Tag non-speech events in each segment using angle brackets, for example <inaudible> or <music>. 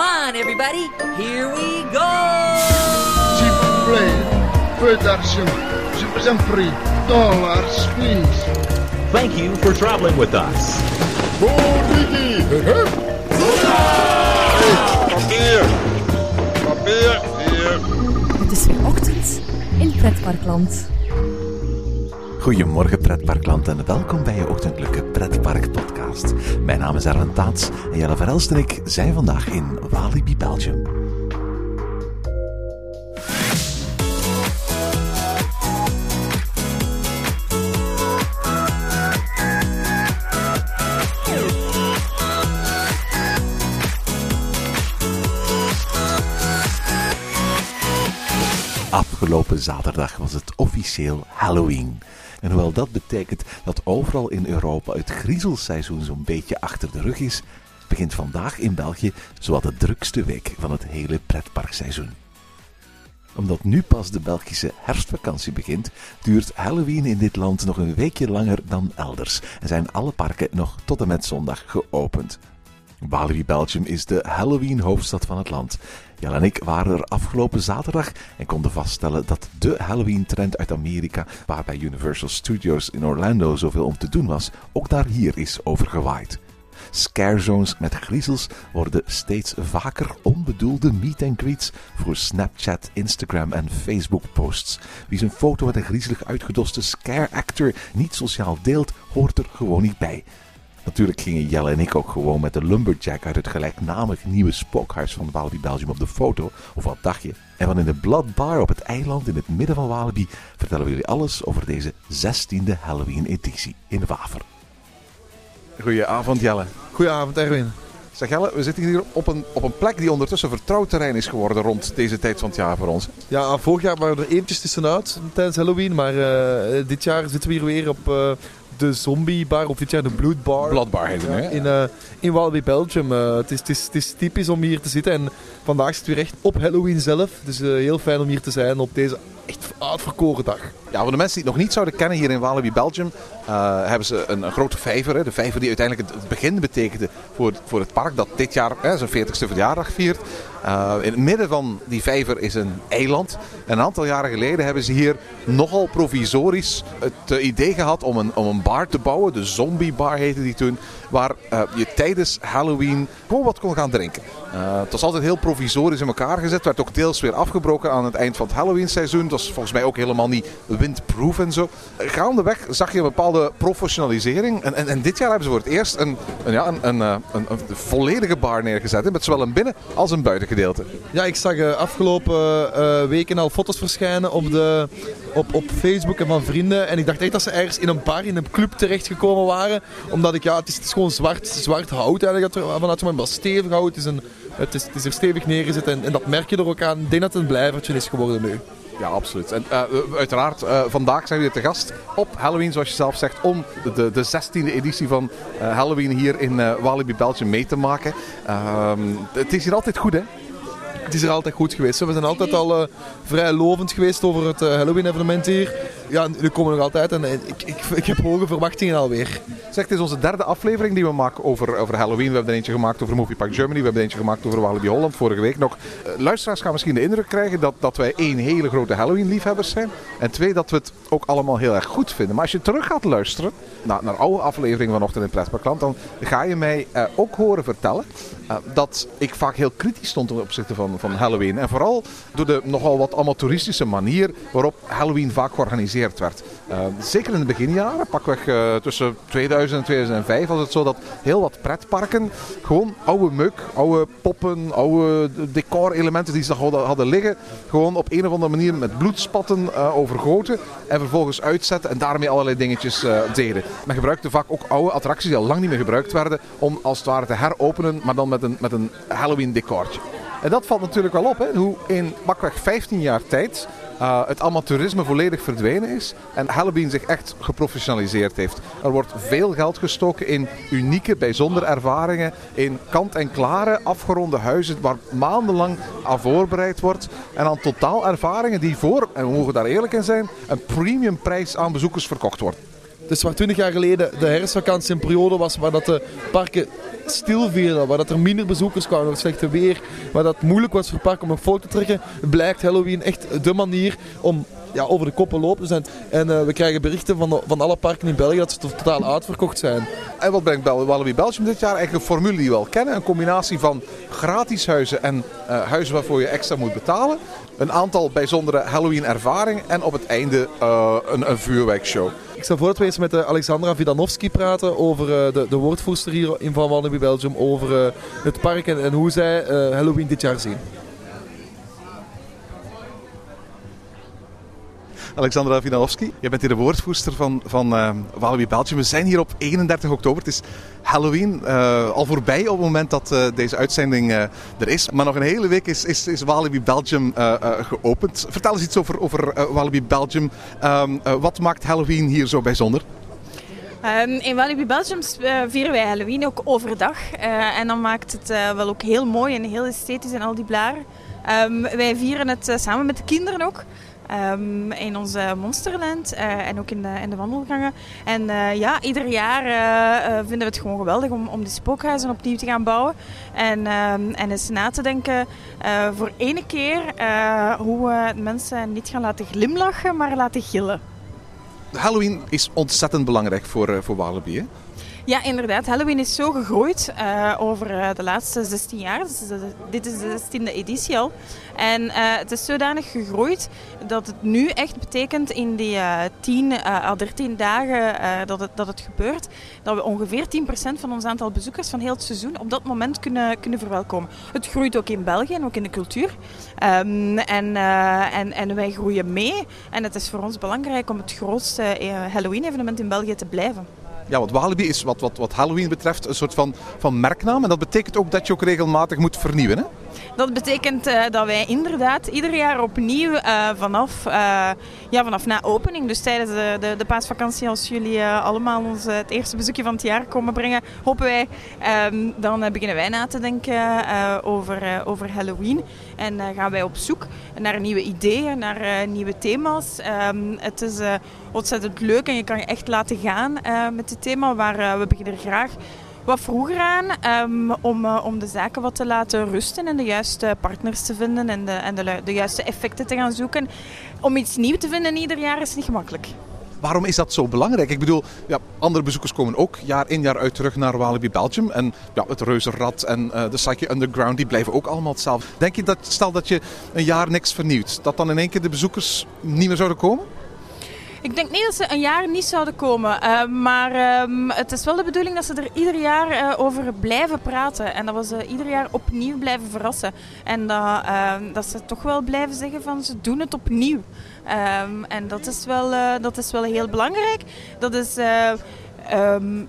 Come on, everybody. Here we go. S'il vous plaît, peu d'argent. Je vous en prie. Dollars, please. Thank you for traveling with us. Papier! Papier! Hier! Het is weer ochtend in Pretparkland. Goedemorgen pretparkland en welkom bij je ochtendelijke pretpark podcast. Mijn naam is Erwin Taats en Jelle Verhelst en ik zijn vandaag in Walibi, Belgium. Afgelopen zaterdag was het officieel Halloween. En hoewel dat betekent dat overal in Europa het griezelseizoen zo'n beetje achter de rug is, begint vandaag in België zowat de drukste week van het hele pretparkseizoen. Omdat nu pas de Belgische herfstvakantie begint, duurt Halloween in dit land nog een weekje langer dan elders en zijn alle parken nog tot en met zondag geopend. Walibi Belgium is de Halloween-hoofdstad van het land. Jan en ik waren er afgelopen zaterdag en konden vaststellen dat de Halloween-trend uit Amerika, waar bij Universal Studios in Orlando zoveel om te doen was, ook daar hier is overgewaaid. Scare zones met griezels worden steeds vaker onbedoelde meet and greets voor Snapchat, Instagram en Facebook posts. Wie zijn foto met een griezelig uitgedoste scare actor niet sociaal deelt, hoort er gewoon niet bij. Natuurlijk gingen Jelle en ik ook gewoon met de Lumberjack uit het gelijknamige nieuwe spookhuis van Walibi Belgium op de foto. Of wat dacht je? En van in de Blood Bar op het eiland in het midden van Walibi vertellen we jullie alles over deze 16e Halloween-editie in Waver. Goedenavond Jelle. Goedenavond Erwin. Zeg Jelle, we zitten hier op een, op een plek die ondertussen vertrouwd terrein is geworden rond deze tijd van het jaar voor ons. Ja, vorig jaar waren we er eventjes tussenuit tijdens Halloween, maar eh, dit jaar zitten we hier weer op uh, de zombie bar, of dit jaar de blood bar. Bloodbar heet het, Ja, hè? in, uh, in Walibi Belgium. Uh, het, is, het, is, het is typisch om hier te zitten en vandaag zitten we weer echt op Halloween zelf. Dus heel fijn om hier te zijn op deze echt uitverkoren dag. Ja, voor de mensen die het nog niet zouden kennen hier in Walibi Belgium, uh, hebben ze een, grote vijver. Hè? De vijver die uiteindelijk het, begin betekende voor, voor het park dat dit jaar hè, zijn 40ste verjaardag viert. Uh, in het midden van die vijver is een eiland. En een aantal jaren geleden hebben ze hier nogal provisorisch het idee gehad om een, om een bar te bouwen. De zombie bar heette die toen. Waar uh, je tijdens Halloween gewoon wat kon gaan drinken. Het was altijd heel provisorisch in elkaar gezet. Werd ook deels weer afgebroken aan het eind van het Halloween seizoen. Dat was volgens mij ook helemaal niet windproof en zo. Gaandeweg zag je een bepaalde professionalisering. En, en, dit jaar hebben ze voor het eerst een, een, ja, een, een, een volledige bar neergezet. Met zowel een binnen- als een buitengedeelte. Ja, ik zag uh, afgelopen uh, weken al foto's verschijnen op, de, op, op Facebook en van vrienden. En ik dacht echt dat ze ergens in een bar, in een club terechtgekomen waren. Omdat ik, ja, het is, het is gewoon zwart, zwart hout eigenlijk vanuit maar stevig hout. Het is, een, het, is, er stevig neergezet en, en dat merk je er ook aan. Ik denk dat het een blijvertje is geworden nu. Ja, absoluut. En uh, uiteraard, uh, vandaag zijn we weer te gast op Halloween, zoals je zelf zegt, om de, de 16e editie van uh, Halloween hier in Walibi Belgium mee te maken. het is hier altijd goed, hè? Het is er altijd goed geweest. We zijn altijd al uh, vrij lovend geweest over het uh, Halloween-evenement hier. Ja, nu komen nog altijd en ik, ik, ik heb hoge verwachtingen alweer. Zeg, het is onze derde aflevering die we maken over, over Halloween. We hebben er eentje gemaakt over Movie Park Germany. We hebben er eentje gemaakt over Walibi Holland vorige week nog. Uh, luisteraars gaan misschien de indruk krijgen dat, dat wij één hele grote Halloween-liefhebbers zijn. En twee, dat we het ook allemaal heel erg goed vinden. Maar als je terug gaat luisteren naar, naar oude afleveringen vanochtend in Pretparkland, dan ga je mij ook horen vertellen dat ik vaak heel kritisch stond ten opzichte van, van Halloween. En vooral door de nogal wat amateuristische manier waarop Halloween vaak georganiseerd werd. Uh, zeker in de beginjaren, pakweg uh, tussen 2000 en 2005, was het zo dat heel wat pretparken gewoon oude meuk, oude poppen, oude decorelementen die ze nog hadden liggen, gewoon op een of andere manier met bloedspatten uh, overgoten en vervolgens uitzetten en daarmee allerlei dingetjes deden. Men gebruikte vaak ook oude attracties die al lang niet meer gebruikt werden om als het ware te heropenen, maar dan met een, met een Halloween decortje. En dat valt natuurlijk wel op, hè, hoe in pakweg 15 jaar tijd uh, het amateurisme volledig verdwenen is en Halloween zich echt geprofessionaliseerd heeft. Er wordt veel geld gestoken in unieke, bijzondere ervaringen, in kant-en-klare, afgeronde huizen waar maandenlang aan voorbereid wordt en aan totaal ervaringen die voor, en we mogen daar eerlijk in zijn, een premium prijs aan bezoekers verkocht wordt. Dus waar 20 jaar geleden de herfstvakantie een periode was waar dat de parken stil waar dat er minder bezoekers kwamen door het slechte weer, waar dat moeilijk was voor parken om een foto te trekken, blijkt Halloween echt de manier om ja, over de koppen lopen zijn. En eh, we krijgen berichten van, de- van alle parken in België dat ze to- totaal uitverkocht zijn. En wat brengt Walibi Belgium dit jaar? Eigenlijk een formule die we al kennen. Een combinatie van gratis huizen en eh, huizen waarvoor je extra moet betalen. Een aantal bijzondere Halloween ervaringen. En op het einde eh, een, een vuurwerkshow. Ik stel voor dat we eens met eh, Alexandra Vidanovski praten over eh, de, de woordvoerster hier in Van Walibi Belgium, over het park en, en hoe zij Halloween dit jaar zien. Alexandra Vinalowski, jij bent hier de woordvoerster van, van eh, Walibi Belgium. We zijn hier op 31 oktober. Het is Halloween eh, al voorbij op het moment dat eh, deze uitzending er is. Maar nog een hele week is, is, is Walibi Belgium geopend. Vertel eens iets over, over Walibi Belgium. Ehm, eh, wat maakt Halloween hier zo bijzonder? Ehm, in Walibi Belgium vieren wij Halloween ook overdag. En dan maakt het wel ook heel mooi en heel esthetisch en al die blaren. Ehm, wij vieren het samen met de kinderen ook. Ehm, in onze Monsterland eh, en ook in de, in de wandelgangen. En eh, ja, ieder jaar eh, vinden we het gewoon geweldig om, om die spookhuizen opnieuw te gaan bouwen. En, ehm, en eens na te denken voor ene keer hoe we mensen niet gaan laten glimlachen, maar laten gillen. Halloween is ontzettend belangrijk voor, voor Walibi. Ja, inderdaad. Halloween is zo gegroeid eh, over eh, de laatste 16 jaar. Dus de- dit is de 16e editie al. En eh, het is zodanig gegroeid dat het nu echt betekent in die eh 10 eh, à 13 dagen eh, dat, het, dat het gebeurt, dat we ongeveer 10% van ons aantal bezoekers van heel het seizoen op dat moment kunnen, kunnen verwelkomen. Het groeit ook in België en ook in de cultuur. Ehm, en, eh, en, en wij groeien mee. En het is voor ons belangrijk om het grootste eh, Halloween-evenement in België te blijven. Ja, want Walibi is wat, wat, wat Halloween betreft een soort van, van merknaam. En dat betekent ook dat je ook regelmatig moet vernieuwen. Hè? Dat betekent eh, dat wij inderdaad ieder jaar opnieuw eh, vanaf, eh, ja, vanaf na opening, dus tijdens de, de, de paasvakantie, als jullie allemaal ons het eerste bezoekje van het jaar komen brengen, hopen wij, ehm, dan beginnen wij na te denken over, over Halloween. En eh, gaan wij op zoek naar nieuwe ideeën, naar eh, nieuwe thema's. Ehm, het is eh, ontzettend leuk en je kan je echt laten gaan met dit thema, waar we beginnen graag wat vroeger aan ehm, om, om de zaken wat te laten rusten en de juiste partners te vinden en de, en de, de juiste effecten te gaan zoeken. Om iets nieuws te vinden ieder jaar is niet gemakkelijk. Waarom is dat zo belangrijk? Ik bedoel, ja, andere bezoekers komen ook jaar in jaar uit terug naar Walibi Belgium. En ja, het Reuzenrad en eh, de Psyche Underground, die blijven ook allemaal hetzelfde. Denk je dat, stel dat je een jaar niks vernieuwt, dat dan in één keer de bezoekers niet meer zouden komen? Ik denk niet dat ze een jaar niet zouden komen. eh, maar ehm, het is wel de bedoeling dat ze er ieder jaar eh, over blijven praten. En dat we ze ieder jaar opnieuw blijven verrassen. En dat, ehm, dat ze toch wel blijven zeggen van ze doen het opnieuw. Ehm, en dat is, wel, eh, dat is wel heel belangrijk. Dat is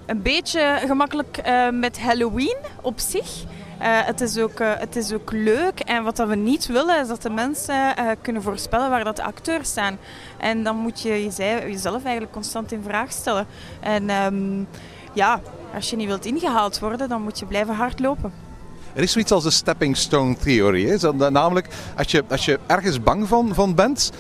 een beetje gemakkelijk met Halloween op zich. Eh, het, is ook, eh, het is ook leuk. En wat dat we niet willen, is dat de mensen eh, kunnen voorspellen waar dat de acteurs staan. En dan moet je jeze- jezelf eigenlijk constant in vraag stellen. En ehm, ja, als je niet wilt ingehaald worden, dan moet je blijven hardlopen. Er is zoiets als de stepping stone theorie. Namelijk, als je, als je ergens bang van, bent,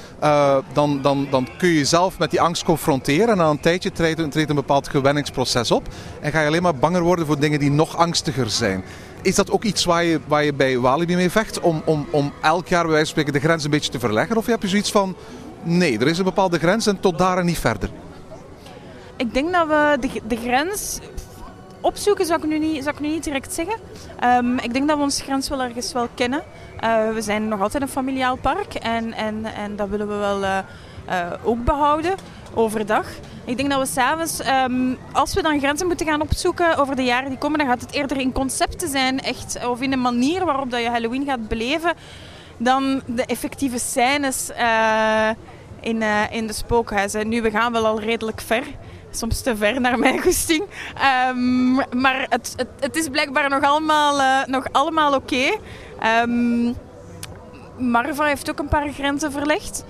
dan, dan, dan kun je jezelf met die angst confronteren. En na een tijdje treedt, treedt een bepaald gewenningsproces op. En ga je alleen maar banger worden voor dingen die nog angstiger zijn. Is dat ook iets waar je, waar je bij Walibi mee vecht? Om, om, om elk jaar bij wijze van spreken de grens een beetje te verleggen? Of heb je zoiets van, nee, er is een bepaalde grens en tot daar en niet verder? Ik denk dat we de, de grens opzoeken, zou ik nu niet, zou ik nu niet direct zeggen. Ehm, ik denk dat we onze grens wel ergens wel kennen. Eh, we zijn nog altijd een familiaal park en, en, en dat willen we wel eh, eh, ook behouden overdag. Ik denk dat we s'avonds, um, als we dan grenzen moeten gaan opzoeken over de jaren die komen, dan gaat het eerder in concepten zijn, echt, of in een manier waarop dat je Halloween gaat beleven, dan de effectieve scènes eh, in, eh, in de spookhuizen. Nu, we gaan wel al redelijk ver. Soms te ver naar mijn goesting. Ehm, maar het, het, het is blijkbaar nog allemaal, eh, nog allemaal oké. Ehm, Marva heeft ook een paar grenzen verlegd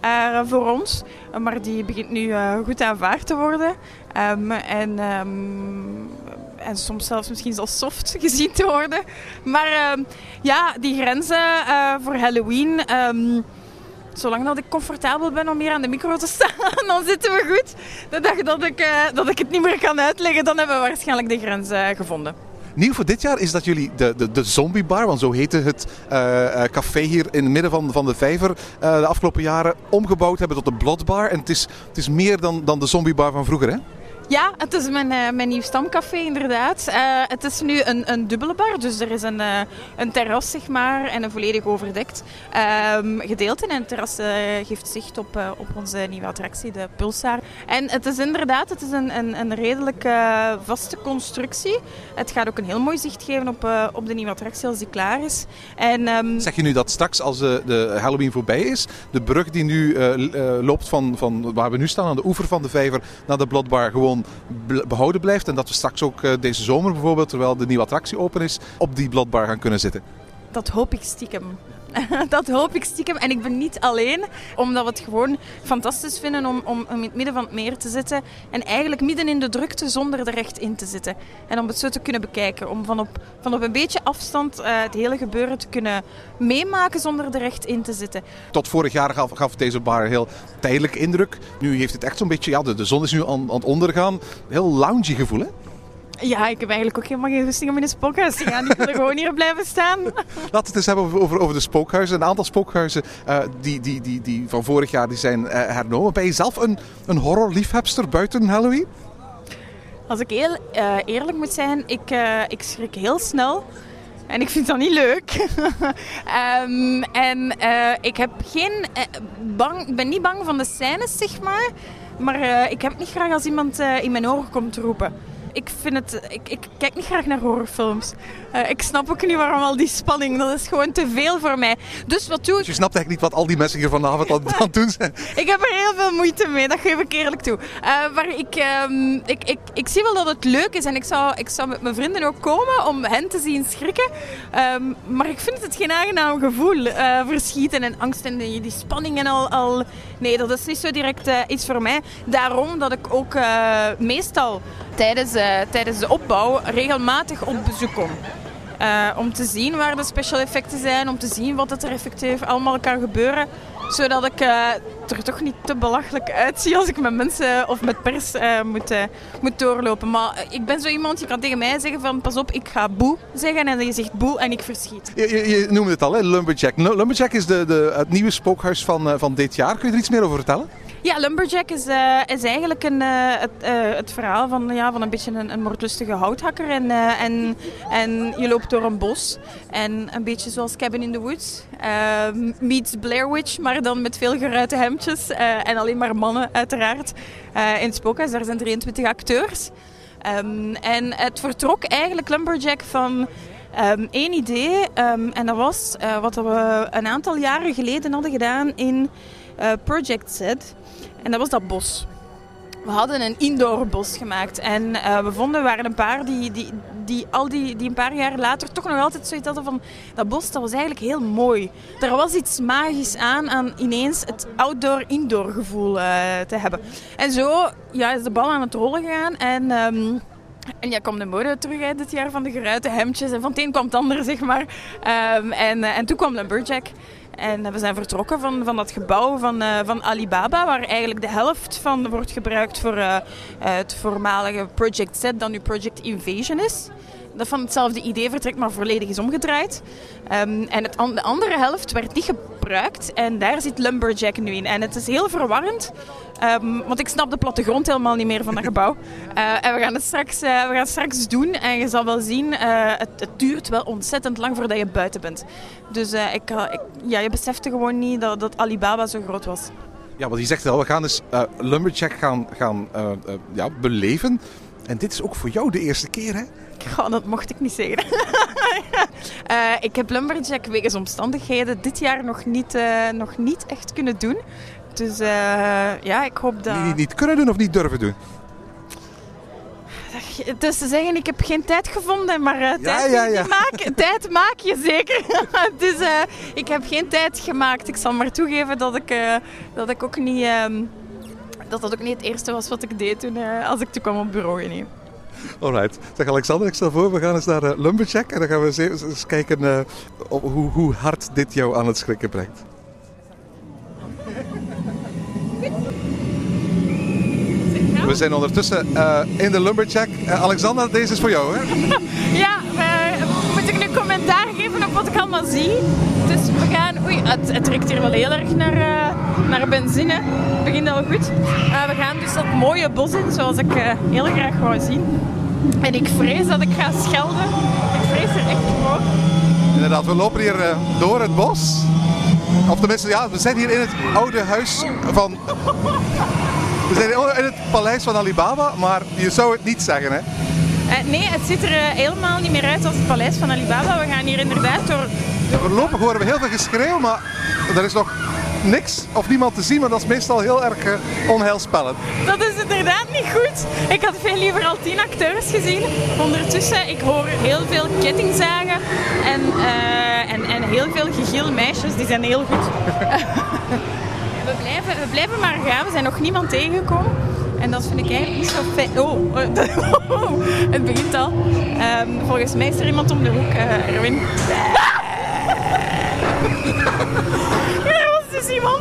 eh, voor ons. Maar die begint nu eh, goed aanvaard te worden. Ehm, en, ehm, en soms zelfs misschien zelfs soft <laughs> gezien te worden. Maar ehm, ja, die grenzen eh, voor Halloween... Zolang dat ik comfortabel ben om hier aan de micro te staan, <laughs> dan zitten we goed. De dag dat ik, dat ik het niet meer kan uitleggen, dan hebben we waarschijnlijk de grens gevonden. Nieuw voor dit jaar is dat jullie de, de, de Zombie Bar, want zo heette het eh, eh, café hier in het midden van, van de vijver, eh, de afgelopen jaren omgebouwd hebben tot de Blood Bar. En het is, het is meer dan, dan de Zombie Bar van vroeger, hè? Ja, het is mijn, eh, mijn nieuw stamcafé inderdaad. Eh, het is nu een, een dubbele bar, dus er is een, eh, een terras zeg maar en een volledig overdekt ehm, gedeelte. En het terras geeft zicht op, op onze nieuwe attractie, de Pulsar. En het is inderdaad het is een, een, een redelijk vaste constructie. Het gaat ook een heel mooi zicht geven op, op de nieuwe attractie als die klaar is. En, ehm, Zeg je nu dat straks als de, Halloween voorbij is, de brug die nu loopt van, van waar we nu staan aan de oever van de vijver naar de Blood Bar gewoon behouden blijft en dat we straks ook eh, deze zomer bijvoorbeeld, terwijl de nieuwe attractie open is, op die Blood Bar gaan kunnen zitten? Dat hoop ik stiekem. <laughs> dat hoop ik stiekem. En ik ben niet alleen, omdat we het gewoon fantastisch vinden om, om, in het midden van het meer te zitten. En eigenlijk midden in de drukte zonder er recht in te zitten. En om het zo te kunnen bekijken. Om van op, van op een beetje afstand eh, het hele gebeuren te kunnen meemaken zonder er recht in te zitten. Tot vorig jaar gaf, gaf deze bar een heel tijdelijke indruk. Nu heeft het echt zo'n beetje, ja, de, de zon is nu aan, aan het ondergaan. Heel loungy gevoel, hè? Ja, ik heb eigenlijk ook helemaal geen rusting om in een spookhuis te gaan. Ik wil gewoon hier blijven staan. <laughs> Laten we het eens hebben over, over, over de spookhuizen. Een aantal spookhuizen eh, die, die, die, die van vorig jaar die zijn eh, hernomen. Ben je zelf een, een horrorliefhebster buiten Halloween? Als ik heel eh, eerlijk moet zijn, ik, ik schrik heel snel. En ik vind dat niet leuk. <laughs> Ehm, en ik heb geen bang, ben niet bang van de scènes, zeg maar. Maar ik heb het niet graag als iemand in mijn oren komt roepen. Ik, vind het, ik, ik kijk niet graag naar horrorfilms. Eh, ik snap ook niet waarom al die spanning. Dat is gewoon te veel voor mij. Dus wat doe ik? Dus je snapt eigenlijk niet wat al die mensen hier vanavond aan, aan het doen zijn. <laughs> Ik heb er heel veel moeite mee, dat geef ik eerlijk toe. Eh, maar ik, ehm, ik, ik, ik zie wel dat het leuk is en ik zou, ik zou met mijn vrienden ook komen om hen te zien schrikken. Ehm, maar ik vind het geen aangenaam gevoel. eh, verschieten en angst en die, die spanning en al, al... Nee, dat is niet zo direct iets voor mij. Daarom dat ik ook meestal tijdens, tijdens de opbouw regelmatig op bezoek kom. Eh, om te zien waar de special effecten zijn, om te zien wat er effectief allemaal kan gebeuren. Zodat ik eh, er toch niet te belachelijk uitzie als ik met mensen of met pers eh, moet, eh, moet doorlopen. Maar eh, ik ben zo iemand, je kan tegen mij zeggen van pas op, ik ga boe zeggen. En je zegt boe en ik verschiet. Je, je, noemde het al, hè? Lumberjack. Lu- Lumberjack is de, de, het nieuwe spookhuis van, eh, van dit jaar. Kun je er iets meer over vertellen? Ja, Lumberjack is, eh, is eigenlijk een, eh, het, eh, het verhaal van, ja, van een beetje een, een moordlustige houthakker. En, en, en je loopt door een bos. En een beetje zoals Cabin in the Woods. eh, meets Blair Witch, maar dan met veel geruite hemdjes. en alleen maar mannen, uiteraard. in het spookhuis, daar zijn 23 acteurs. Ehm, en het vertrok eigenlijk Lumberjack van ehm, één idee. ehm, en dat was wat we een aantal jaren geleden hadden gedaan in Project Z. En dat was dat bos. We hadden een indoor bos gemaakt. En eh, we vonden, waren een paar die, die, die, al die, die een paar jaar later toch nog altijd zoiets hadden van... Dat bos, dat was eigenlijk heel mooi. Er was iets magisch aan, aan ineens het outdoor-indoor gevoel eh, te hebben. En zo ja, is de bal aan het rollen gegaan. En... ehm, en ja, kwam de mode terug hè, dit jaar van de geruite hemdjes. En van het een kwam het ander, zeg maar. Ehm, en, eh, en toen kwam Lumberjack. En eh, we zijn vertrokken van, van dat gebouw van, eh, van Alibaba, waar eigenlijk de helft van wordt gebruikt voor eh, het voormalige Project Z, dat nu Project Invasion is. Dat van hetzelfde idee vertrekt, maar volledig is omgedraaid. Ehm, en het, de andere helft werd niet gebruikt en daar zit Lumberjack nu in. En het is heel verwarrend, ehm, want ik snap de plattegrond helemaal niet meer van dat gebouw. Eh, en we gaan het straks, eh, we gaan straks doen en je zal wel zien, eh, het, het duurt wel ontzettend lang voordat je buiten bent. Dus ik, ik, ja, je besefte gewoon niet dat, dat Alibaba zo groot was. Ja, want je zegt al, we gaan dus Lumberjack gaan, gaan ja, beleven. En dit is ook voor jou de eerste keer, hè? Goh, dat mocht ik niet zeggen. <laughs> Eh, ik heb Lumberjack wegens omstandigheden dit jaar nog niet, eh, nog niet echt kunnen doen. Dus eh, ja, ik hoop dat... Niet, niet kunnen doen of niet durven doen? Het is te zeggen, ik heb geen tijd gevonden, maar tijd, ja, ja. <laughs> Maak, tijd maak je zeker. <laughs> dus ik heb geen tijd gemaakt. Ik zal maar toegeven dat ik, dat ik ook niet... ehm, dat dat ook niet het eerste was wat ik deed toen eh, als ik toen kwam op bureau. Nee. Alright. Zeg Alexander, ik stel voor, we gaan eens naar eh, Lumberjack. En dan gaan we eens, kijken eh, op hoe, hoe hard dit jou aan het schrikken brengt. We zijn ondertussen eh, in de Lumberjack. Alexander, deze is voor jou, hè? <laughs> Ja, commentaar geven op wat ik allemaal zie. Gaan... Oei, het, het ruikt hier wel heel erg naar, eh, naar benzine. Het begint al goed. Eh, we gaan dus dat mooie bos in, zoals ik eh, heel graag wou zien. En ik vrees dat ik ga schelden. Ik vrees er echt voor. Inderdaad, we lopen hier door het bos. Of tenminste, ja, we zijn hier in het oude huis van... We zijn in het paleis van Alibaba, maar je zou het niet zeggen, hè? Nee, het ziet er helemaal niet meer uit als het paleis van Alibaba. We gaan hier inderdaad door... Voorlopig horen we heel veel geschreeuw, maar er is nog niks of niemand te zien, maar dat is meestal heel erg eh, onheilspellend. Dat is inderdaad niet goed. Ik had veel liever al tien acteurs gezien. Ondertussen, ik hoor heel veel kettingzagen en, eh, en, en heel veel gegil meisjes. Die zijn heel goed. <laughs> we, blijven, we blijven maar gaan. We zijn nog niemand tegengekomen. En dat vind ik eigenlijk niet zo fijn. Oh, <laughs> oh, het begint al. Ehm, volgens mij is er iemand om de hoek, eh, <laughs> Er was dus iemand.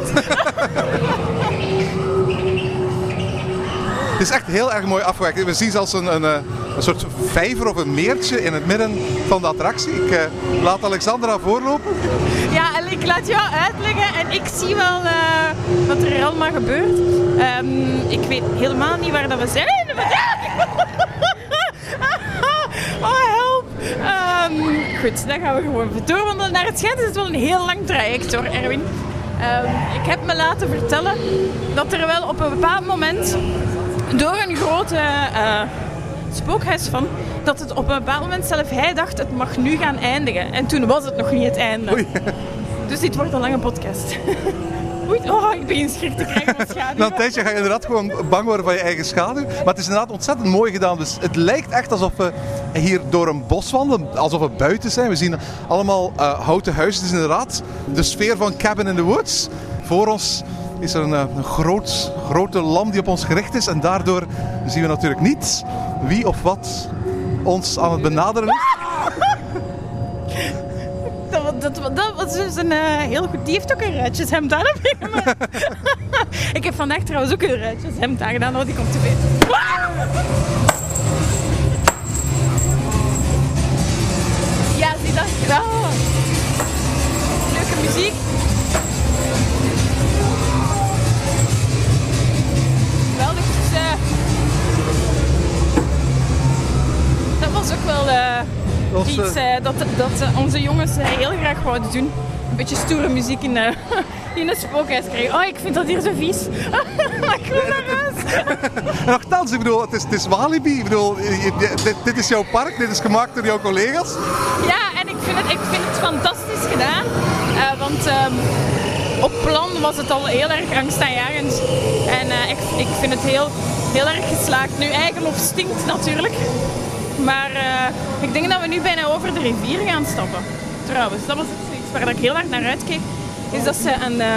Het is echt heel erg mooi afgewerkt. We zien zelfs een, een, eh, een soort vijver of een meertje in het midden van de attractie. Ik eh, laat Alexandra voorlopen. Ja, en ik laat jou uitleggen en ik zie wel eh, wat er allemaal gebeurt. Ehm, ik weet helemaal niet waar dat we zijn. Ehm, goed, dan gaan we gewoon doorwandelen naar het schijnt. is het wel een heel lang traject hoor, Erwin. Ehm, ik heb me laten vertellen dat er wel op een bepaald moment door een grote eh, spookhuis van, dat het op een bepaald moment zelf hij dacht het mag nu gaan eindigen. En toen was het nog niet het einde. Dus dit wordt een lange podcast. <laughs> Oei, oh, ik begin schrik te krijgen van schaduw. Een tijdje ga je inderdaad gewoon bang worden van je eigen schaduw. Maar het is inderdaad ontzettend mooi gedaan. Dus het lijkt echt alsof we hier door een bos wandelen. Alsof we buiten zijn. We zien allemaal eh, houten huizen. Het is inderdaad de sfeer van Cabin in the Woods. Voor ons is er een, eh, een groot, grote lam die op ons gericht is. En daardoor zien we natuurlijk niet wie of wat ons aan het benaderen is. Dat, dat, was dus een eh, heel goed. Die heeft ook een ruitjeshemd aan. <laughs> ik heb vandaag trouwens ook een ruitjeshemd aangedaan, want die komt te weten. Ja, zie dat? Ja. Leuke muziek. Geweldig. Dus, eh, dat was ook wel eh, iets eh, eh, dat, dat onze jongens eh, heel graag wouden doen. Een beetje stoere muziek in, eh, <laughs> in een spookhuis krijgen. Oh, ik vind dat hier zo vies. <laughs> ik wil naar huis. En nogthans, ik bedoel, het is, het is Walibi. Ik bedoel, dit, dit is jouw park, dit is gemaakt door jouw collega's. Ja, en ik vind het, ik vind het fantastisch gedaan. Want ehm, op plan was het al heel erg angstaanjagend. En ik, ik vind het heel, heel erg geslaagd. Nu, eigenlof stinkt natuurlijk. Maar eh, ik denk dat we nu bijna over de rivier gaan stappen. Trouwens, dat was iets waar ik heel erg naar uitkeek. Is dat ze een, eh,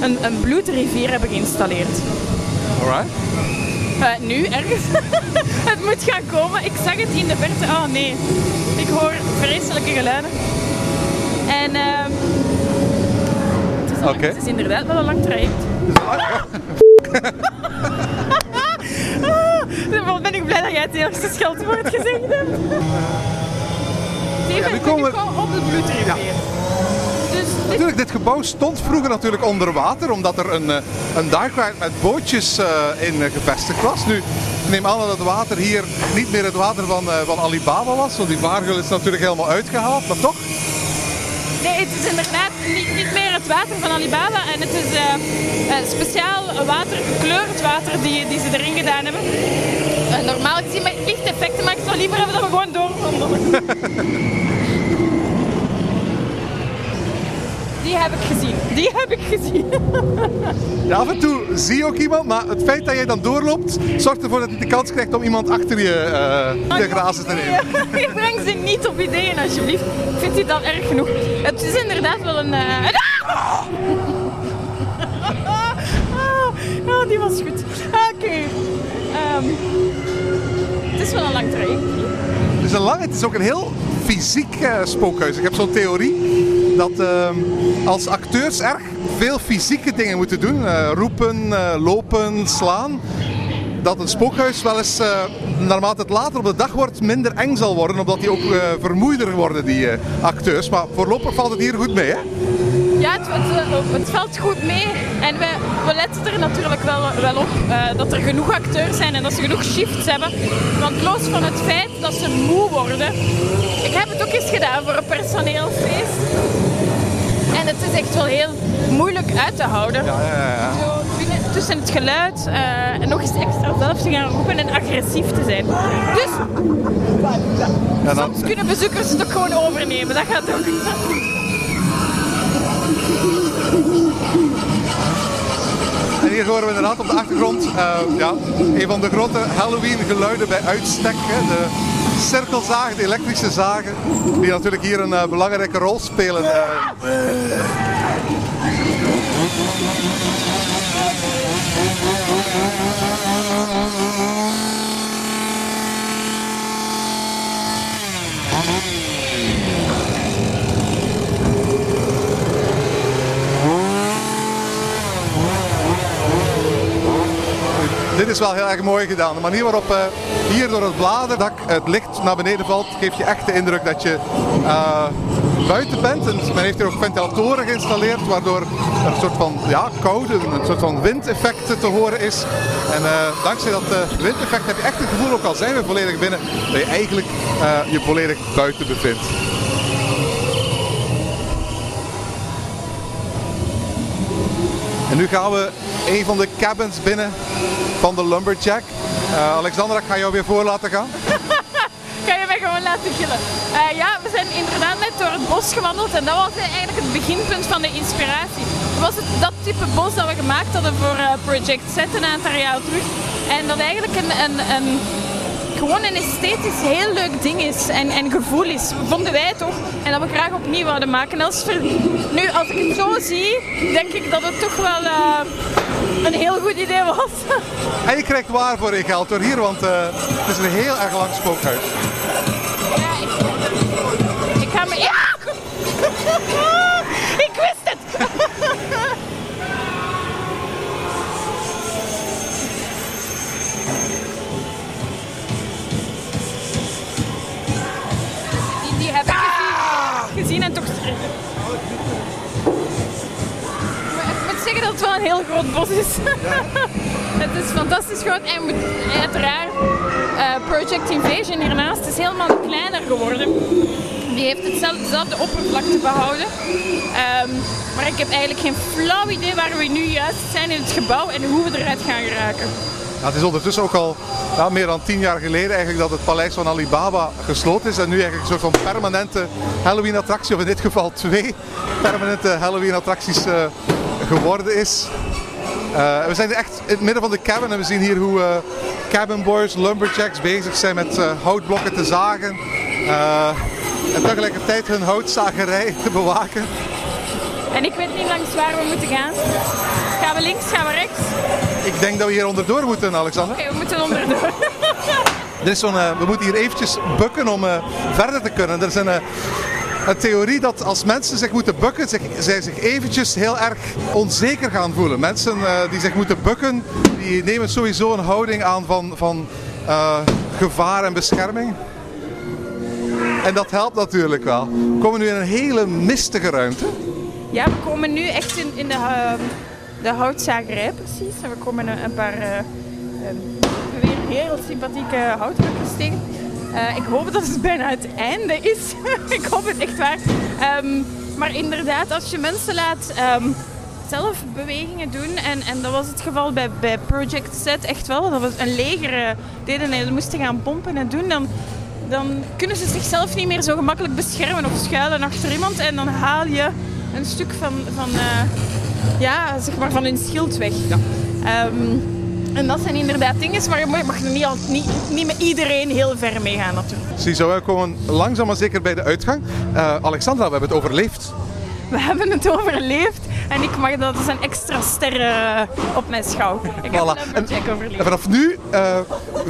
een, een bloedrivier hebben geïnstalleerd. Alright. Eh, nu ergens. <laughs> het moet gaan komen. Ik zag het in de verte. Oh nee. Ik hoor vreselijke geluiden. En ehm het, is lang- het is inderdaad wel een lang traject. <laughs> <laughs> Wat ben ik blij dat jij het eerste scheldwoord gezegd hebt. Nee, Ja, we komen op de bloedrivier. Ja. Dus dit Natuurlijk, dit gebouw stond vroeger natuurlijk onder water, omdat er een, eh, een met bootjes eh, in eh, gevestigd was. Nu, ik neem aan dat het water hier niet meer het water van, eh, van Alibaba was, want die vaargeul is natuurlijk helemaal uitgehaald, maar toch? Nee, het is inderdaad niet, niet meer het water van Alibaba. En het is eh, eh, speciaal water, gekleurd water die, die ze erin gedaan hebben. Eh, normaal gezien met lichteffecten, maar ik zou liever hebben dat we gewoon doorwandelen. <laughs> Die heb ik gezien. Die heb ik gezien. Ja, af en toe zie je ook iemand, maar het feit dat jij dan doorloopt, zorgt ervoor dat je de kans krijgt om iemand achter je eh de grazen te nemen. Nee, <laughs> breng ze niet op ideeën, alsjeblieft. Ik vind dit al erg genoeg. Het is inderdaad wel een... eh, Ah! Ah, ah, die was goed. Oké. Ehm, het is wel een lang traject. Het is een lang, het is ook een heel fysiek eh, spookhuis. Ik heb zo'n theorie dat ehm, als acteurs erg veel fysieke dingen moeten doen, eh, roepen, eh, lopen, slaan, dat een spookhuis wel eens, uh, naarmate het later op de dag wordt, minder eng zal worden. Omdat die ook vermoeider worden, die acteurs. Maar voorlopig valt het hier goed mee, hè? Ja, het, het, het valt goed mee. En we, we letten er natuurlijk wel, wel op dat er genoeg acteurs zijn en dat ze genoeg shifts hebben. Want los van het feit dat ze moe worden. Ik heb het ook eens gedaan voor een personeelsfeest. En het is echt wel heel moeilijk uit te houden. Ja, ja, ja. Zo binnen, tussen het geluid uh, en nog eens extra zelf te gaan roepen en agressief te zijn. Dus soms kunnen bezoekers het ook gewoon overnemen. Dat gaat ook. En hier horen we inderdaad op de achtergrond uh, ja, een van de grote Halloween geluiden bij uitstek. Hè, de cirkelzagen, de elektrische zagen, die natuurlijk hier een uh, belangrijke rol spelen. Uh. Dit is wel heel erg mooi gedaan. De manier waarop uh, hier door het bladerdak het licht naar beneden valt, geeft je echt de indruk dat je uh, buiten bent. En men heeft hier ook ventilatoren geïnstalleerd, waardoor er een soort van ja, koude, een soort van windeffect te horen is. En uh, dankzij dat windeffect heb je echt het gevoel, ook al zijn we volledig binnen, dat je eigenlijk je volledig buiten bevindt. Nu gaan we een van de cabins binnen van de Lumberjack. Uh, Alexandra, ik ga jou weer voor laten gaan. <laughs> Ga je mij gewoon laten gillen. Uh, ja, we zijn inderdaad net door het bos gewandeld en dat was eigenlijk het beginpunt van de inspiratie. Het was het, dat type bos dat we gemaakt hadden voor uh, Project Set een aantal jaar terug. En dat eigenlijk een, een, een gewoon een esthetisch heel leuk ding is en, en gevoel is, vonden wij toch. En dat we graag opnieuw wilden maken. Als nu, als ik het zo zie, denk ik dat het toch wel uh, een heel goed idee was. En je krijgt waar voor je geld door hier, want uh, het is een heel erg lang spookhuis. Ja, ik, ik ga me... Ja! Heel groot bos is. <laughs> het is fantastisch groot en uiteraard uh, Project Invasion hiernaast is helemaal kleiner geworden. Die heeft hetzelfde, dezelfde oppervlakte behouden. Um, maar ik heb eigenlijk geen flauw idee waar we nu juist zijn in het gebouw en hoe we eruit gaan geraken. Ja, het is ondertussen ook al ja, meer dan tien jaar geleden eigenlijk dat het paleis van Alibaba gesloten is. En nu eigenlijk een soort van permanente Halloween attractie, of in dit geval twee permanente Halloween attracties uh, geworden is. Uh, we zijn echt in het midden van de cabin en we zien hier hoe uh, cabin boys, lumberjacks bezig zijn met houtblokken te zagen. en tegelijkertijd hun houtzagerij <laughs> te bewaken. En ik weet niet langs waar we moeten gaan. Gaan we links, gaan we rechts? Ik denk dat we hier onderdoor moeten, Alexander. Oké, we moeten onderdoor. <laughs> er is zo'n, we moeten hier eventjes bukken om verder te kunnen. Er is een, uh, een theorie dat als mensen zich moeten bukken, zij zich eventjes heel erg onzeker gaan voelen. Mensen die zich moeten bukken, die nemen sowieso een houding aan van, van gevaar en bescherming. En dat helpt natuurlijk wel. We komen nu in een hele mistige ruimte. Ja, we komen nu echt in, de, uh, de houtzagerij precies. En we komen een, paar uh, weer heel sympathieke houtwerkers tegen. Uh, ik hoop dat het bijna het einde is. <laughs> ik hoop het echt waar. Um, maar inderdaad, als je mensen laat um, zelf bewegingen doen, en, en dat was het geval bij, bij Project Set echt wel, dat we een leger deden en moesten gaan pompen en doen, dan, dan kunnen ze zichzelf niet meer zo gemakkelijk beschermen of schuilen achter iemand en dan haal je een stuk van, van, uh, ja, zeg maar van hun schild weg. Ja. Um, en dat zijn inderdaad dingen waar je mag niet, al, niet, niet met iedereen heel ver mee gaan natuurlijk. Ziezo, we komen langzaam maar zeker bij de uitgang. Uh, Alexandra, we hebben het overleefd. We hebben het overleefd. En ik mag dat als een extra sterren op mijn schouw. Ik heb voilà. een en, overleefd. En vanaf nu uh,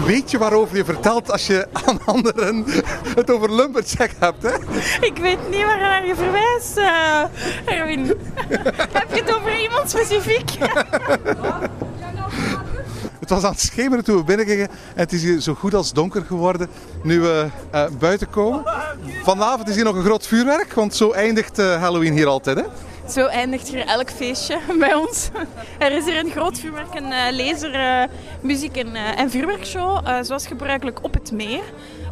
weet je waarover je vertelt als je <laughs> aan anderen het over Lumberjack hebt, hè? Ik weet niet waar naar je verwijst, Erwin. <laughs> heb je het over iemand specifiek? <laughs> Het was aan het schemeren toen we binnengingen. En het is hier zo goed als donker geworden nu we eh, buiten komen. Vanavond is hier nog een groot vuurwerk, want zo eindigt eh, Halloween hier altijd. Hè? Zo eindigt hier elk feestje <laughs> bij ons. Er is hier een groot vuurwerk, een uh, laser, uh, muziek en, uh, en vuurwerkshow, zoals gebruikelijk op het meer.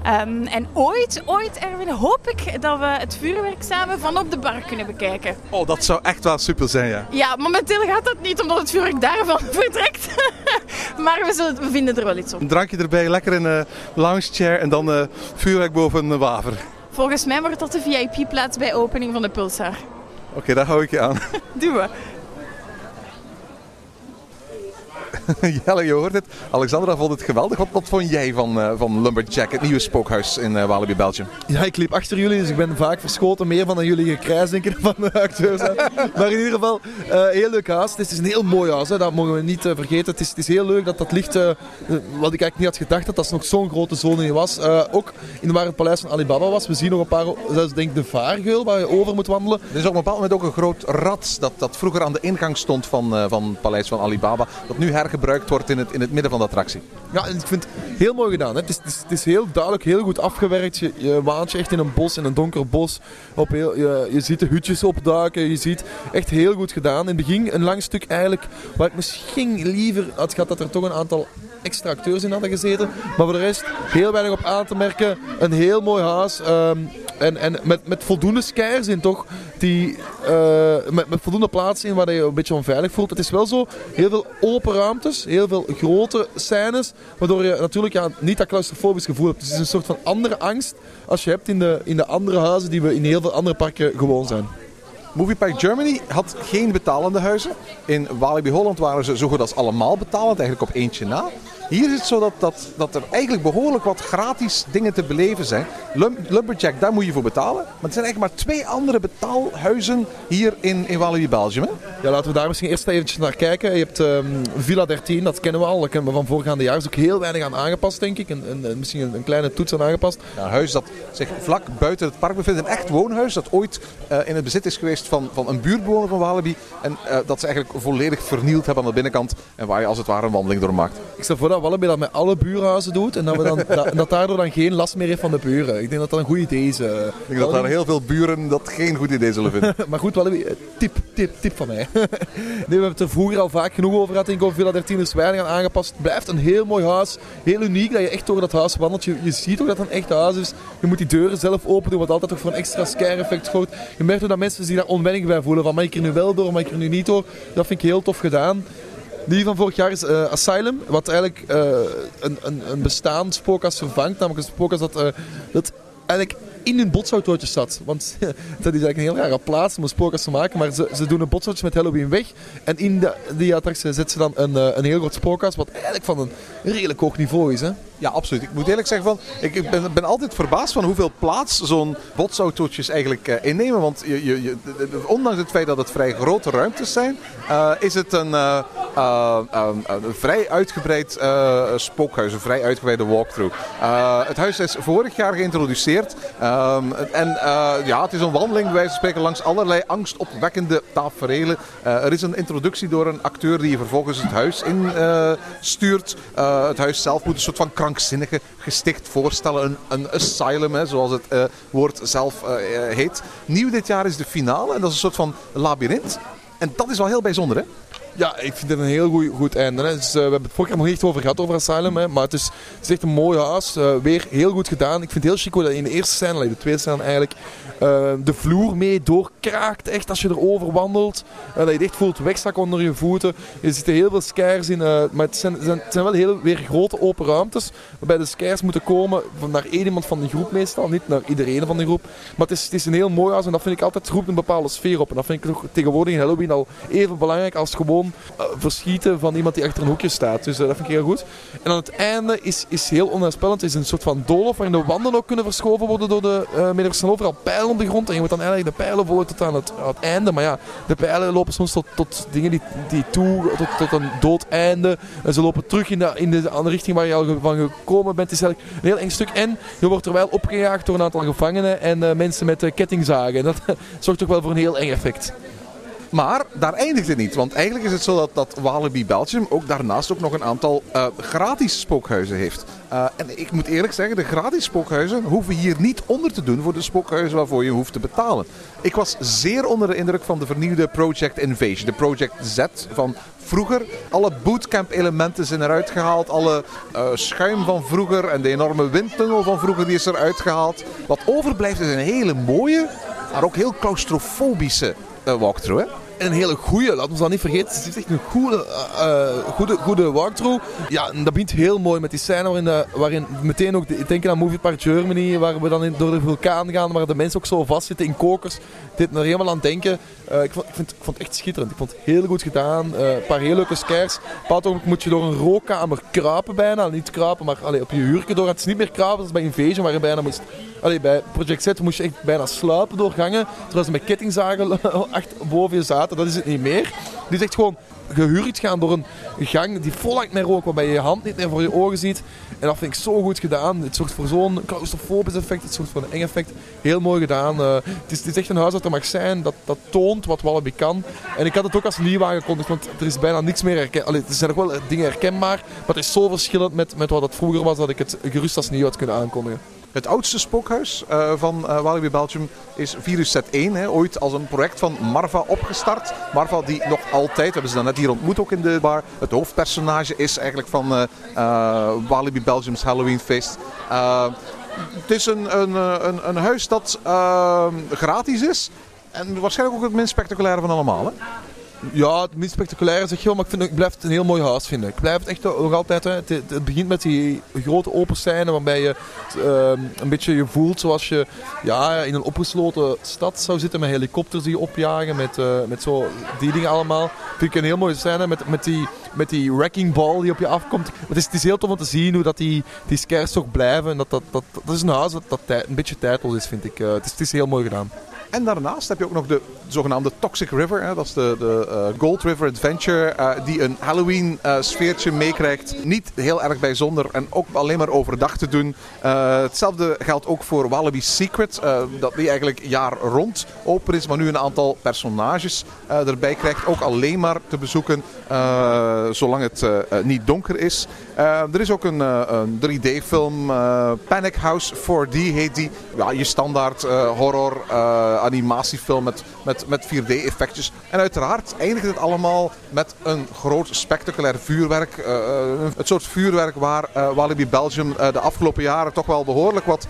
Um, en ooit, ooit, Erwin, hoop ik dat we het vuurwerk samen van op de bar kunnen bekijken. Oh, dat zou echt wel super zijn, ja. Ja, momenteel gaat dat niet omdat het vuurwerk daarvan <laughs> vertrekt. maar we, zullen, we vinden er wel iets op. Een drankje erbij, lekker in een lounge chair en dan vuurwerk boven een waver. Volgens mij wordt dat de VIP-plaats bij opening van de Pulsar. Oké, okay, daar hou ik je aan. <laughs> Doe we. <laughs> Jelle, je hoort het. Alexandra vond het geweldig. Wat, wat vond jij van, uh, van Lumberjack, het nieuwe spookhuis in uh, Walibi, Belgium? Ja, ik liep achter jullie, dus ik ben vaak verschoten. Meer van dan jullie gekrijs, denk ik, <laughs> van de acteurs. maar in ieder geval, uh, heel leuk huis. Het is een heel mooi huis, hè. dat mogen we niet vergeten. Het is, het is heel leuk dat dat ligt, wat ik eigenlijk niet had gedacht, dat dat nog zo'n grote zone was. ook in waar het paleis van Alibaba was. We zien nog een paar, zelfs denk ik de vaargeul waar je over moet wandelen. Er is op een bepaald moment ook een groot rad dat, dat vroeger aan de ingang stond van, van het paleis van Alibaba. Dat nu hergebruikt wordt in het, in het midden van de attractie. Ja, ik vind het heel mooi gedaan. Hè. Het, is, het, is, het is heel duidelijk, heel goed afgewerkt. Je, je waant je echt in een bos, in een donker bos. Op heel, je, je ziet de hutjes opduiken. Je ziet echt heel goed gedaan. In het begin een lang stuk eigenlijk, waar ik misschien liever had gehad dat er toch een aantal extra acteurs in hadden gezeten. Maar voor de rest heel weinig op aan te merken. Een heel mooi huis. Um, en en met, met voldoende skiers in toch. Die, uh, met, met voldoende plaatsen in waar je je een beetje onveilig voelt. Het is wel zo. Heel veel open ruimtes. Heel veel grote scènes. Waardoor je natuurlijk ja, niet dat claustrofobisch gevoel hebt. Dus het is een soort van andere angst. Als je hebt in de, in de andere huizen die we in heel veel andere parken gewoon zijn. Movie Park Germany had geen betalende huizen. In Walibi Holland waren ze zo goed als allemaal betalend, eigenlijk op eentje na. Hier is het zo dat, dat, dat er eigenlijk behoorlijk wat gratis dingen te beleven zijn. Lumberjack, daar moet je voor betalen. Maar er zijn eigenlijk maar twee andere betaalhuizen hier in, in Walibi Belgium. Hè? Ja, laten we daar misschien eerst eventjes naar kijken. Je hebt um, Villa 13, dat kennen we al. Dat kennen we van voorgaande jaar. Is ook heel weinig aan aangepast, denk ik. En, en, misschien een, een, kleine toets aan aangepast. Ja, een huis dat zich vlak buiten het park bevindt. Een echt woonhuis dat ooit uh, in het bezit is geweest van, van een buurtbewoner van Walibi. En uh, dat ze eigenlijk volledig vernield hebben aan de binnenkant. En waar je als het ware een wandeling door maakt. Ik stel voor dat Wallaby dat met alle buurhuizen doet en dat, we dan, <laughs> dat, dat daardoor dan geen last meer heeft van de buren. Ik denk dat dat een goed idee is. Uh. Ik denk dat daar heel veel buren dat geen goed idee zullen vinden. <laughs> maar goed, Wallaby, tip, tip, tip van mij. <laughs> nee, we hebben het er vroeger al vaak genoeg over gehad. Ik over Villa 13 is weinig aan aangepast. Het blijft een heel mooi huis. Heel uniek dat je echt door dat huis wandelt. Je, je ziet ook dat het een echt huis is. Je moet die deuren zelf open doen, wat altijd toch voor een extra scare effect groot. Je merkt ook dat mensen zich daar onwennig bij voelen. Van mag ik er nu wel door, mag ik er nu niet door. Dat vind ik heel tof gedaan. Die van vorig jaar is uh, Asylum, wat eigenlijk uh, een, een, een bestaand spookhuis vervangt. Namelijk een spookhuis dat, uh, dat eigenlijk in een botsautootje zat. Want <laughs> dat is eigenlijk een heel rare plaats om een spookhuis te maken. Maar ze, ze doen een botsautootje met Halloween weg. En in de, die attractie zetten ze dan een, een heel groot spookhuis. Wat eigenlijk van een redelijk hoog niveau is. Hè? Ja, absoluut. Ik moet eerlijk zeggen, van, ik ben, ben altijd verbaasd van hoeveel plaats zo'n botsautootjes eigenlijk uh, innemen. Want je, je, ondanks het feit dat het vrij grote ruimtes zijn, uh, is het een, uh, een vrij uitgebreid spookhuis, een vrij uitgebreide walkthrough. het huis is vorig jaar geïntroduceerd. Um, en ja, het is een wandeling, van spreken, langs allerlei angstopwekkende taferelen. er is een introductie door een acteur die je vervolgens het huis instuurt. het huis zelf moet een soort van krankzinnige gesticht voorstellen. Een, een asylum, zoals het uh, woord zelf uh, heet. Nieuw dit jaar is de finale en dat is een soort van labyrint. En dat is wel heel bijzonder, hè? Ja, ik vind het een heel goed, goed einde. Hè. Dus, uh, we hebben het vorige keer nog niet echt over gehad, over Asylum. Hè. Maar het is, het is echt een mooi huis. Uh, weer heel goed gedaan. Ik vind het heel chic dat in de eerste scène, de tweede scène eigenlijk, uh, de vloer mee doorkraakt. Echt als je erover wandelt. dat je het echt voelt wegzakken onder je voeten. Er zitten heel veel scares in. maar het zijn, zijn, het zijn wel heel weer grote open ruimtes. Waarbij de scares moeten komen van naar één iemand van de groep meestal. Niet naar iedereen van de groep. Maar het is, het is een heel mooi huis. En dat vind ik altijd roept een bepaalde sfeer op. En dat vind ik tegenwoordig in Halloween al even belangrijk als gewoon uh, verschieten van iemand die achter een hoekje staat. Dus uh, dat vind ik heel goed. En aan het einde is, is heel onheilspellend. Het is een soort van doolhof waarin de wanden ook kunnen verschoven worden door de uh, Er overal pijlen op de grond. En je moet dan eigenlijk de pijlen volgen tot aan het, het einde. Maar ja, de pijlen lopen soms tot, tot dingen die, die toe, tot, tot een dood einde. En ze lopen terug in de, in de andere richting waar je al van gekomen bent. Het is eigenlijk een heel eng stuk. En je wordt terwijl opgejaagd door een aantal gevangenen en mensen met kettingzagen. En dat <laughs> zorgt toch wel voor een heel eng effect. Maar daar eindigt het niet. Want eigenlijk is het zo dat, dat Walibi Belgium ook daarnaast ook nog een aantal uh, gratis spookhuizen heeft. Uh, en ik moet eerlijk zeggen, de gratis spookhuizen hoeven hier niet onder te doen voor de spookhuizen waarvoor je hoeft te betalen. Ik was zeer onder de indruk van de vernieuwde Project Invasion. De Project Z van vroeger. Alle bootcamp elementen zijn eruit gehaald. Alle uh, schuim van vroeger en de enorme windtunnel van vroeger die is eruit gehaald. Wat overblijft is een hele mooie, maar ook heel claustrofobische walkthrough. Hè? En een hele goede, laten we dat niet vergeten. Het is echt een goede, uh, goede, goede walkthrough. Ja, en dat begint heel mooi met die scène waarin, uh, waarin meteen ook, ik denk aan Movie Park Germany, waar we dan in, door de vulkaan gaan, waar de mensen ook zo vastzitten in kokers. Dit er helemaal aan denken. Ik, vond, ik, vond het echt schitterend. Ik vond het heel goed gedaan. een paar heel leuke scares. Op moet je door een rookkamer kruipen bijna. Niet kruipen, maar allee, op je huurken door. Het is niet meer kruipen, dat is bij Invasion, waar je bijna moest... Allee, bij Project Z moest je echt bijna sluipen door gangen. Terwijl ze met kettingzagen <laughs> achter boven je zaten. Dat is het niet meer. Die is echt gewoon gehuurd gaan door een gang die vol hangt met rook, waarbij je je hand niet meer voor je ogen ziet. En dat vind ik zo goed gedaan. Het zorgt voor zo'n claustrofobisch effect, het zorgt voor een eng effect. Heel mooi gedaan. Uh, het, is, echt een huis dat er mag zijn, dat, dat toont wat Wallaby kan. En ik had het ook als nieuw aangekondigd, want er is bijna niks meer herkenbaar. Er zijn nog wel dingen herkenbaar, maar het is zo verschillend met, met wat het vroeger was, dat ik het gerust als nieuw had kunnen aankondigen. Het oudste spookhuis uh, van uh, Walibi Belgium is Virus Z1. Hè, ooit als een project van Marva opgestart. Marva die nog altijd, hebben ze dan net hier ontmoet ook in de bar. Het hoofdpersonage is eigenlijk van uh, Walibi Belgium's Halloween feest. het is een, een, een, huis dat gratis is. En waarschijnlijk ook het minst spectaculaire van allemaal. Hè? Ja, het minst spectaculaire zeg je wel, maar ik, vind, ik blijf het een heel mooi huis vinden. Ik blijf het echt nog altijd, hè, het, begint met die grote open scène waarbij je uh, een beetje je voelt zoals je ja, in een opgesloten stad zou zitten met helikopters die je opjagen, met, uh, met zo die dingen allemaal. Vind ik een heel mooie scène met, met die met die wrecking ball die op je afkomt. Het is, het is heel tof om te zien hoe dat die, die scares toch blijven. En dat, dat, dat, dat is een huis dat, dat een beetje tijdloos is, vind ik. Uh, het, is, het is heel mooi gedaan. En daarnaast heb je ook nog de zogenaamde Toxic River. Hè. Dat is de, de uh, Gold River Adventure. Uh, die een Halloween uh, sfeertje meekrijgt. Niet heel erg bijzonder en ook alleen maar overdag te doen. hetzelfde geldt ook voor Wallaby Secret. dat die eigenlijk jaar rond open is. Maar nu een aantal personages erbij krijgt. Ook alleen maar te bezoeken zolang het niet donker is. er is ook een, een 3D-film. Panic House 4D heet die. Ja, je standaard horror animatiefilm met, met, met 4D-effectjes. En uiteraard eindigt het allemaal met een groot spectaculair vuurwerk. Het soort vuurwerk waar uh, Walibi Belgium de afgelopen jaren toch wel behoorlijk wat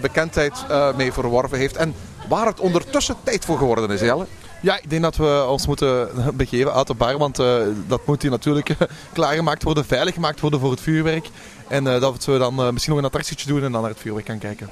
bekendheid mee verworven heeft. En waar het ondertussen tijd voor geworden is, Jelle. Ja, ik denk dat we ons moeten begeven uit de bar, want dat moet hier natuurlijk <laughs> klaargemaakt worden, veilig gemaakt worden voor het vuurwerk. En dat we dan misschien nog een attractietje doen en dan naar het vuurwerk gaan kijken.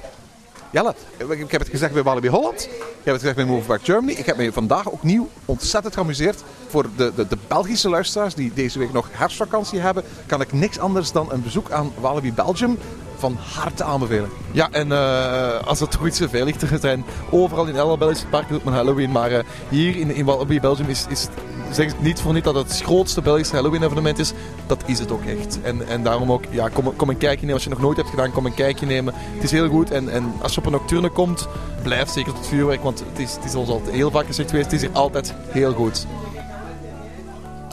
Jelle, ik heb het gezegd bij Walibi Holland. Ik heb het gezegd bij Move Back Germany. Ik heb me vandaag opnieuw ontzettend geamuseerd. Voor de, de, de Belgische luisteraars die deze week nog herfstvakantie hebben, kan ik niks anders dan een bezoek aan Walibi Belgium van harte aanbevelen. Ja, en uh, als het goed is, veilig er zijn overal in alle Belgische parken doet men Halloween. Maar uh, hier in, in Belgium is, is zeg niet voor niet dat het grootste Belgische Halloween-evenement is. Dat is het ook echt. En, en daarom ook, ja, kom, kom een kijkje nemen. Als je nog nooit hebt gedaan, kom een kijkje nemen. Het is heel goed. En, en als je op een nocturne komt, blijf zeker tot vuurwerk. Want het is, het is ons altijd heel vaak gezegd geweest, het is hier altijd heel goed.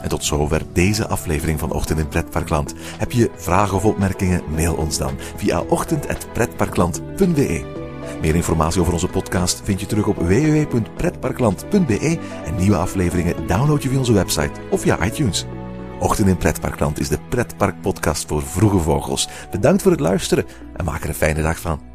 En tot zover deze aflevering van Ochtend in Pretparkland. Heb je vragen of opmerkingen? Mail ons dan via ochtend.pretparkland.be. Meer informatie over onze podcast vind je terug op www.pretparkland.be en nieuwe afleveringen download je via onze website of via iTunes. Ochtend in Pretparkland is de pretparkpodcast voor vroege vogels. Bedankt voor het luisteren en maak er een fijne dag van.